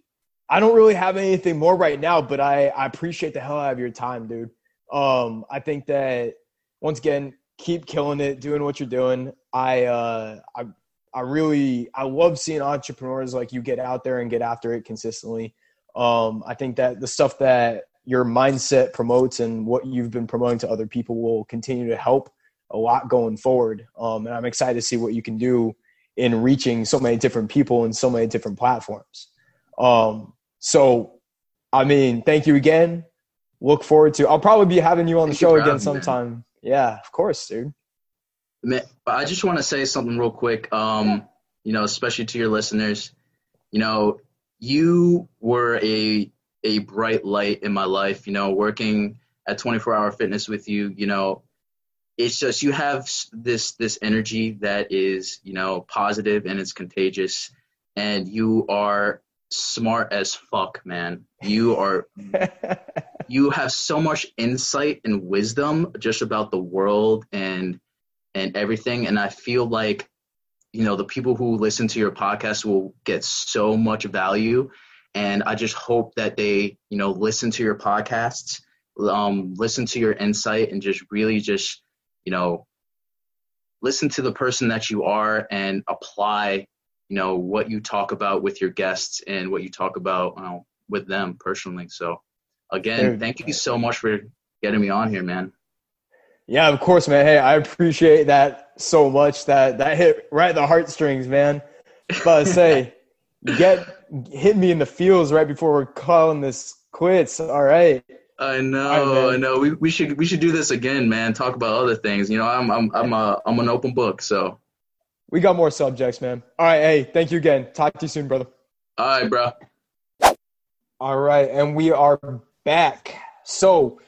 I don't really have anything more right now, but I I appreciate the hell out of your time, dude. Um, I think that once again, keep killing it, doing what you're doing. I uh, I I really I love seeing entrepreneurs like you get out there and get after it consistently. Um, I think that the stuff that your mindset promotes and what you've been promoting to other people will continue to help a lot going forward. Um, and I'm excited to see what you can do in reaching so many different people and so many different platforms. Um, so, I mean, thank you again. Look forward to. I'll probably be having you on the show again sometime. Yeah, of course, dude. I just want to say something real quick. Um, you know, especially to your listeners. You know, you were a a bright light in my life. You know, working at 24 Hour Fitness with you. You know, it's just you have this this energy that is you know positive and it's contagious, and you are smart as fuck, man. You are you have so much insight and wisdom just about the world and and everything and I feel like you know the people who listen to your podcast will get so much value and I just hope that they, you know, listen to your podcasts, um listen to your insight and just really just, you know, listen to the person that you are and apply you know what you talk about with your guests and what you talk about know, with them personally. So again, thank you so much for getting me on here, man. Yeah, of course, man. Hey, I appreciate that so much. That that hit right the heartstrings, man. But say, get hit me in the feels right before we're calling this quits. All right. I know, right, I know. We we should we should do this again, man. Talk about other things. You know, I'm I'm I'm a I'm an open book, so we got more subjects, man. All right, hey, thank you again. Talk to you soon, brother. All right, bro. All right, and we are back. So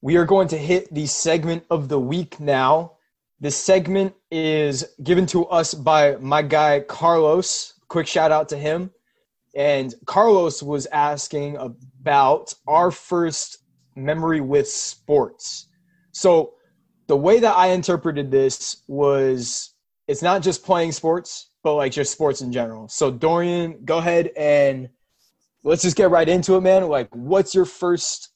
we are going to hit the segment of the week now. This segment is given to us by my guy Carlos. Quick shout out to him. And Carlos was asking about our first memory with sports. So the way that I interpreted this was it's not just playing sports, but like just sports in general. So Dorian, go ahead and let's just get right into it, man. Like, what's your first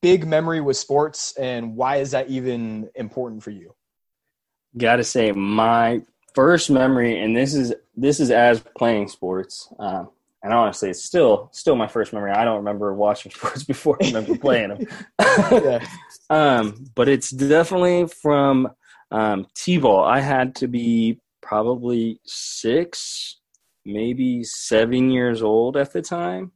big memory with sports, and why is that even important for you? Got to say, my first memory, and this is this is as playing sports. Um, and honestly, it's still still my first memory. I don't remember watching sports before I remember playing them. yeah. um, but it's definitely from um, T-ball, I had to be probably six, maybe seven years old at the time.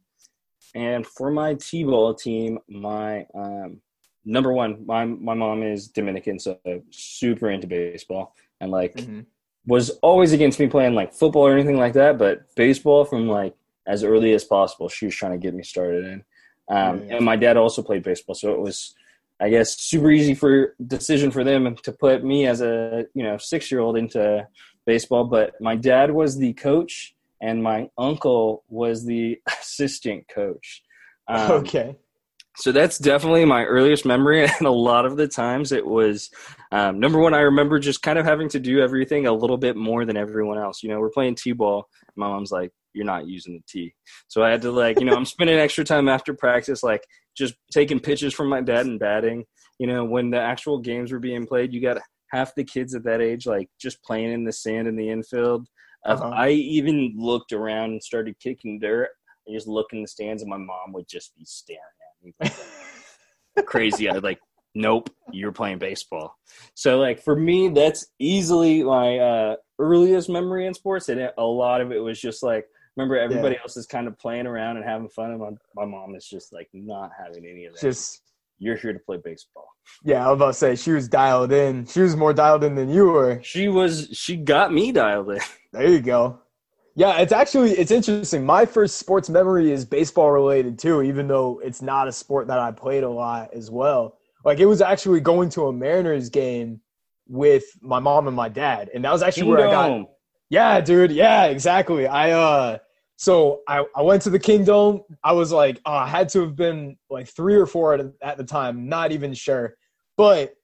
And for my T-ball team, my um, number one, my my mom is Dominican, so super into baseball, and like mm-hmm. was always against me playing like football or anything like that. But baseball from like as early as possible, she was trying to get me started in. Um, mm-hmm. And my dad also played baseball, so it was I guess super easy for decision for them to put me as a you know six year old into baseball. But my dad was the coach, and my uncle was the assistant coach. Um, okay. So that's definitely my earliest memory, and a lot of the times it was um, number one. I remember just kind of having to do everything a little bit more than everyone else. You know, we're playing t-ball. My mom's like, "You're not using the tee," so I had to like, you know, I'm spending extra time after practice, like just taking pitches from my dad and batting. You know, when the actual games were being played, you got half the kids at that age like just playing in the sand in the infield. Uh-huh. I even looked around and started kicking dirt. I just look in the stands, and my mom would just be staring at me like, crazy. I like, nope, you're playing baseball. So like for me, that's easily my uh, earliest memory in sports, and a lot of it was just like remember everybody yeah. else is kind of playing around and having fun and my, my mom is just like not having any of that just you're here to play baseball. Yeah i was about to say she was dialed in. She was more dialed in than you were. She was she got me dialed in. There you go. Yeah it's actually it's interesting. My first sports memory is baseball related too even though it's not a sport that i played a lot as well. Like it was actually going to a mariners game with my mom and my dad and that was actually where i got yeah dude yeah exactly. I uh so I, I went to the Kingdome. I was like, oh, I had to have been like three or four at, at the time, not even sure. But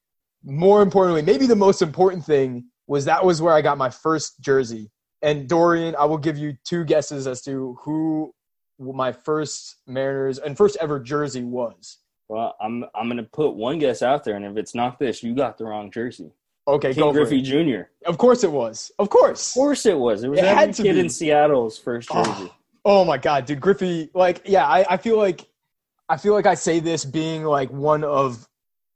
more importantly, maybe the most important thing was that was where I got my first jersey. And Dorian, I will give you two guesses as to who my first Mariners and first ever jersey was. Well, I'm I'm gonna put one guess out there, and if it's not this, you got the wrong jersey. Okay, Ken Griffey. Jr. Of course it was. Of course. Of course it was. It was It every had to kid be. in Seattle's first Oh. jersey. Oh my god, dude, Griffey. Like, yeah, I, I feel like I feel like I say this being like one of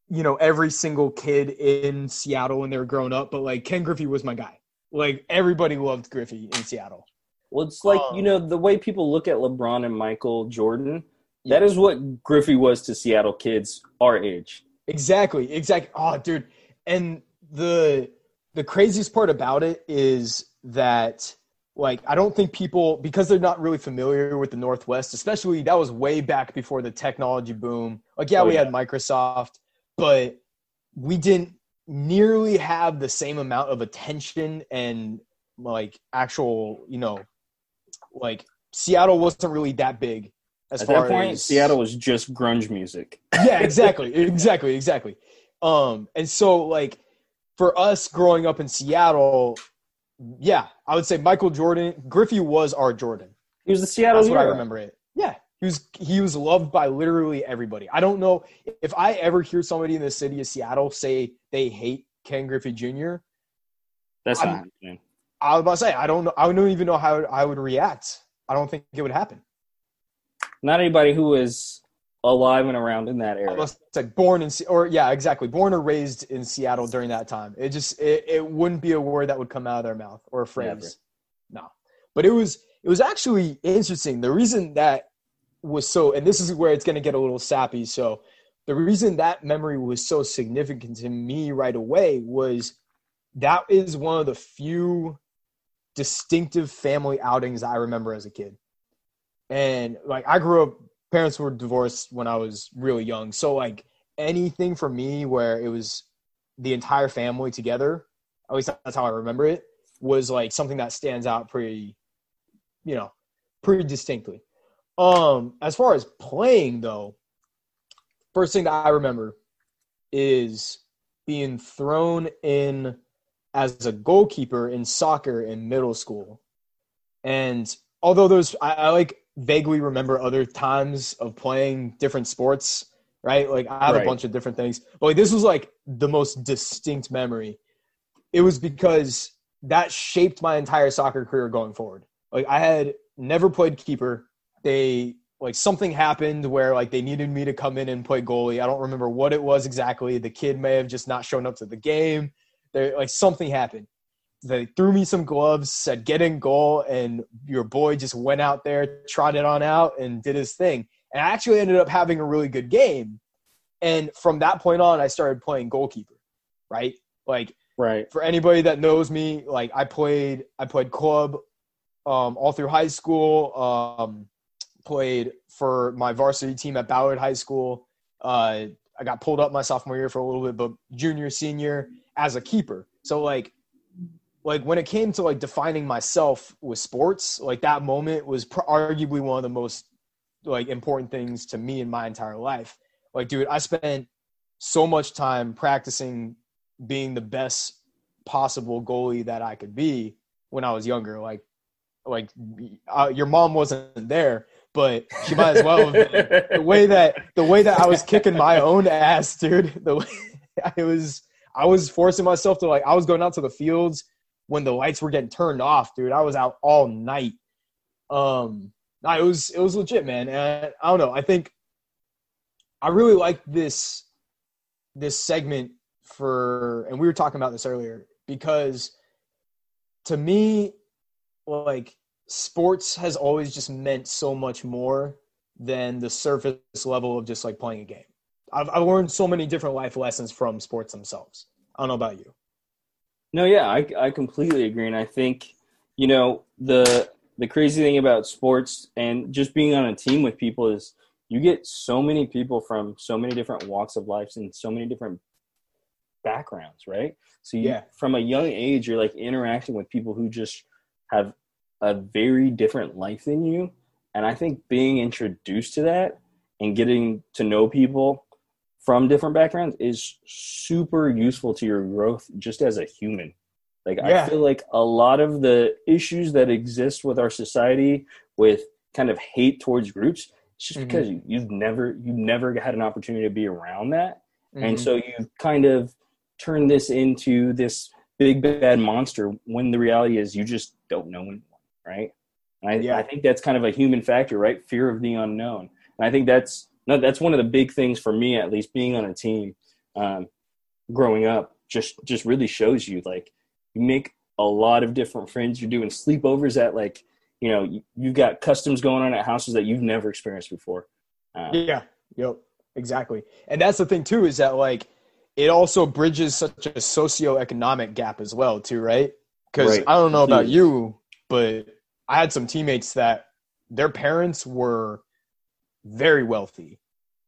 you know every single kid in Seattle when they were growing up, but like Ken Griffey was my guy. Like everybody loved Griffey in Seattle. Well, it's like Um, you know the way people look at LeBron and Michael Jordan. That is what Griffey was to Seattle kids our age. Exactly, exactly. Oh, dude, and the the craziest part about it is that like I don't think people because they're not really familiar with the Northwest, especially that was way back before the technology boom. Like, yeah, Oh, we yeah. had Microsoft, but we didn't nearly have the same amount of attention and like actual, you know, like Seattle wasn't really that big as At far that point, as Seattle was just grunge music. yeah exactly exactly exactly um and so like for us growing up in seattle yeah i would say michael jordan griffey was our jordan. He was the Seattle that's what i remember it. Yeah he was he was loved by literally everybody. I don't know if i ever hear somebody in the city of seattle say they hate ken griffey jr That's I'm- not happening. i was about to say i don't know i don't even know how i would react. I don't think it would happen. Not anybody who was alive and around in that area. Almost like born in or yeah, exactly. Born or raised in Seattle during that time. It just it, it wouldn't be a word that would come out of their mouth or a phrase. Never. No. But it was it was actually interesting. The reason that was so and this is where it's going to get a little sappy. So the reason that memory was so significant to me right away was that is one of the few distinctive family outings I remember as a kid. And like I grew up parents were divorced when I was really young. So like anything for me where it was the entire family together, at least that's how I remember it, was like something that stands out pretty, you know, pretty distinctly. Um, as far as playing though, first thing that I remember is being thrown in as a goalkeeper in soccer in middle school. And although those I, I like vaguely remember other times of playing different sports, right? Like I have Right. a bunch of different things. But like this was like the most distinct memory. It was because that shaped my entire soccer career going forward. Like I had never played keeper. They like something happened where like they needed me to come in and play goalie. I don't remember what it was exactly. The kid may have just not shown up to the game. There like something happened. They threw me some gloves, said get in goal, and your boy just went out there, trotted on out, and did his thing. And I actually ended up having a really good game. And from that point on, I started playing goalkeeper, right? Like Right. for anybody that knows me, like I played I played club um, all through high school. Um, played for my varsity team at Ballard High School. Uh, I got pulled up my sophomore year for a little bit, but junior, senior as a keeper. So like, like when it came to like defining myself with sports, like that moment was pr- arguably one of the most like important things to me in my entire life. Like, dude, I spent so much time practicing being the best possible goalie that I could be when I was younger. Like, like uh, your mom wasn't there, but she might as well. The way that the way that I was kicking my own ass, dude. The way I was, I was forcing myself to like. I was going out to the fields when the lights were getting turned off, dude. I was out all night. Um, it was it was legit, man. And I don't know. I think I really like this this segment for, and we were talking about this earlier because to me, like sports has always just meant so much more than the surface level of just like playing a game. I've, I've learned so many different life lessons from sports themselves. I don't know about you. No, yeah, I I completely agree, and I think you know the the crazy thing about sports and just being on a team with people is you get so many people from so many different walks of life and so many different backgrounds, right? So you, Yeah. from a young age, you're like interacting with people who just have a very different life than you, and I think being introduced to that and getting to know people from different backgrounds is super useful to your growth just as a human. Like Yeah. I feel like a lot of the issues that exist with our society with kind of hate towards groups, it's just Mhm. because you, you've never you've never had an opportunity to be around that. And Mhm. so you've kind of turn this into this big bad monster when the reality is you just don't know anyone, right? And I, Yeah. I think that's kind of a human factor, right? Fear of the unknown. And I think that's no, that's one of the big things for me, at least, being on a team, um, growing up, just just really shows you like you make a lot of different friends. You're doing sleepovers at like you know you, you got customs going on at houses that you've never experienced before. Um, Yeah. Yep. Exactly. And that's the thing too is that like it also bridges such a socioeconomic gap as well too, right? Because Right. I don't know about you, but I had some teammates that their parents were very wealthy.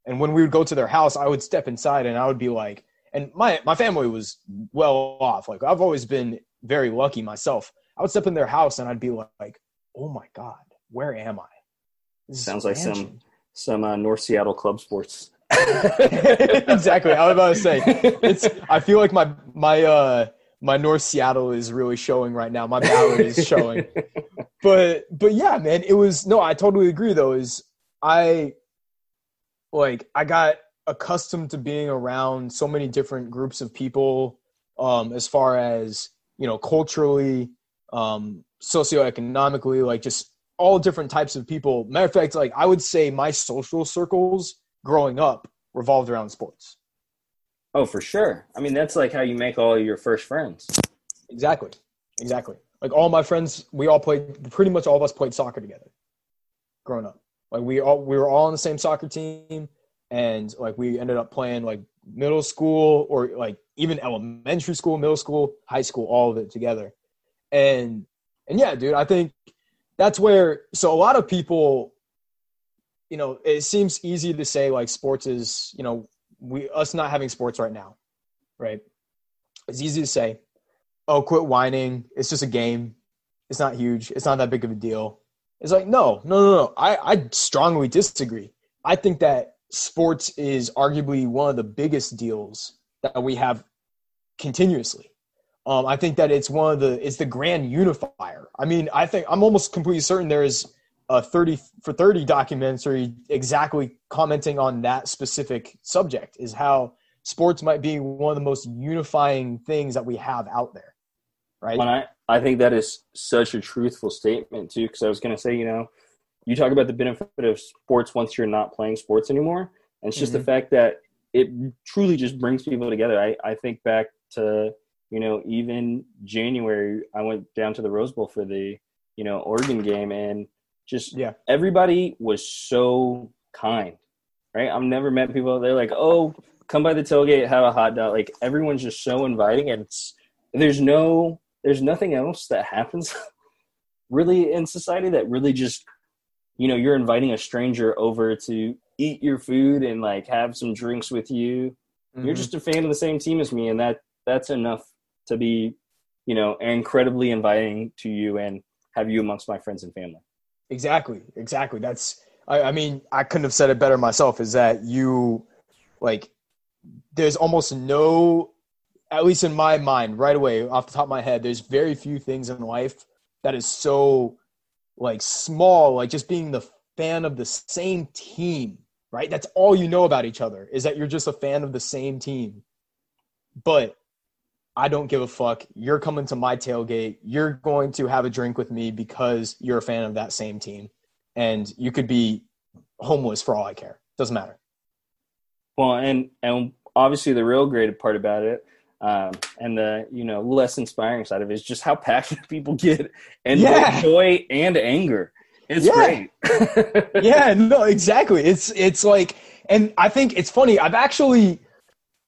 And when we would go to their house, I would step inside and I would be like, and my my family was well off. Like I've always been very lucky myself. I would step in their house and I'd be like, "Oh my god, where am I?" This Sounds like some- some uh, North Seattle club sports. exactly. I was about to say it's. I feel like my my uh my North Seattle is really showing right now. My Ballard is showing. But but yeah, man, it was no. I totally agree though. Is I like I got accustomed to being around so many different groups of people, um, as far as you know, culturally, um, socioeconomically, like just all different types of people. Matter of fact, like I would say my social circles growing up revolved around sports. Oh, for sure. I mean, that's like how you make all your first friends. Exactly. Exactly. Like all my friends, we all played. Pretty much all of us played soccer together. Growing up, like we all we were all on the same soccer team, and like we ended up playing like middle school or like even elementary school, middle school, high school, all of it together. And and yeah, dude, I think that's where. So a lot of people, you know, it seems easy to say like sports is, you know, we us not having sports right now, right? It's easy to say oh, quit whining. It's just a game. It's not huge. It's not that big of a deal. It's like, no, no, no, no. I, I strongly disagree. I think that sports is arguably one of the biggest deals that we have continuously. Um, I think that it's one of the it's the grand unifier. I mean, I think I'm almost completely certain there is a 30 for 30 documentary exactly commenting on that specific subject is how sports might be one of the most unifying things that we have out there right And I, I think that is such a truthful statement too, because I was going to say, you know, you talk about the benefit of sports once you're not playing sports anymore, and it's just the mm-hmm. fact that it truly just brings people together. I, I think back to, you know, even January, I went down to the Rose Bowl for the, you know, Oregon game, and just Yeah. everybody was so kind, right? I've never met people. They're like, oh, come by the tailgate, have a hot dog. Like everyone's just so inviting, and it's there's no there's nothing else that happens really in society that really just you know you're inviting a stranger over to eat your food and like have some drinks with you you're Mhm. just a fan of the same team as me and that that's enough to be you know incredibly inviting to you and have you amongst my friends and family Exactly, exactly. That's I, I mean, I couldn't have said it better myself, is that you like there's almost no at least in my mind, right away, off the top of my head, there's very few things in life that is so like small, like just being the fan of the same team, right? That's all you know about each other is that you're just a fan of the same team. But I don't give a fuck. You're coming to my tailgate. You're going to have a drink with me because you're a fan of that same team. And you could be homeless for all I care. Doesn't matter. well and and obviously the real great part about it um, and the you know less inspiring side of it is just how passionate people get and Yeah. joy and anger it's Yeah. great yeah, no, exactly. It's it's like and I think it's funny. I've actually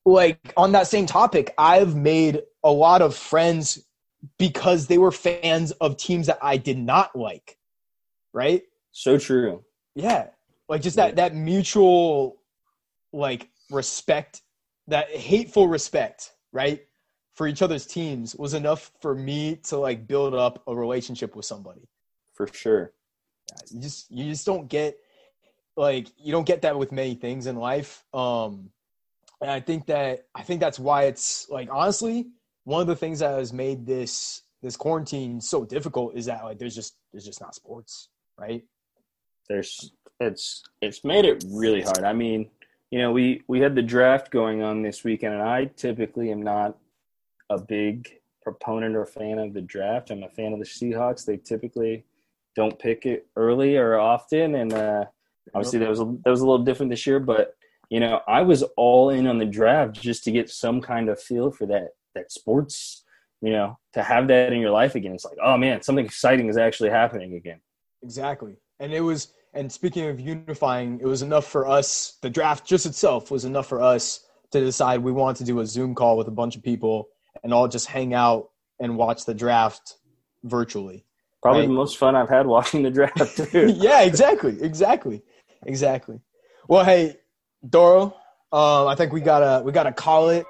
like on that same topic, I've made a lot of friends because they were fans of teams that I did not like. Right? so true Yeah. Like just that that mutual like respect, that hateful respect, right? For each other's teams was enough for me to like build up a relationship with somebody. for sure You just you just don't get like you don't get that with many things in life. Um and I think that I think that's why it's like honestly, one of the things that has made this this quarantine so difficult is that like there's just there's just not sports, right? there's it's it's made it really hard i mean you know, we we had the draft going on this weekend, and I typically am not a big proponent or fan of the draft. I'm a fan of the Seahawks. They typically don't pick it early or often, and uh, obviously that was that was a little different this year. But you know, I was all in on the draft just to get some kind of feel for that that sports. You know, to have that in your life again, it's like, oh man, something exciting is actually happening again. Exactly, and it was. And speaking of unifying, it was enough for us. The draft just itself was enough for us to decide we wanted to do a Zoom call with a bunch of people and all just hang out and watch the draft virtually. Probably right? the most fun I've had watching the draft too. yeah, exactly, exactly, exactly. Well, hey, Doro, um, I think we gotta we gotta call it.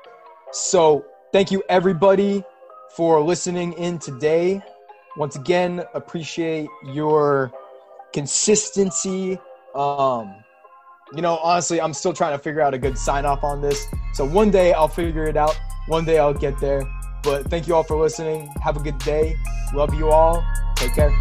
So thank you everybody for listening in today. Once again, appreciate your consistency. Um, you know, honestly, I'm still trying to figure out a good sign off on this. So one day I'll figure it out. One day I'll get there. But thank you all for listening. Have a good day. Love you all. Take care.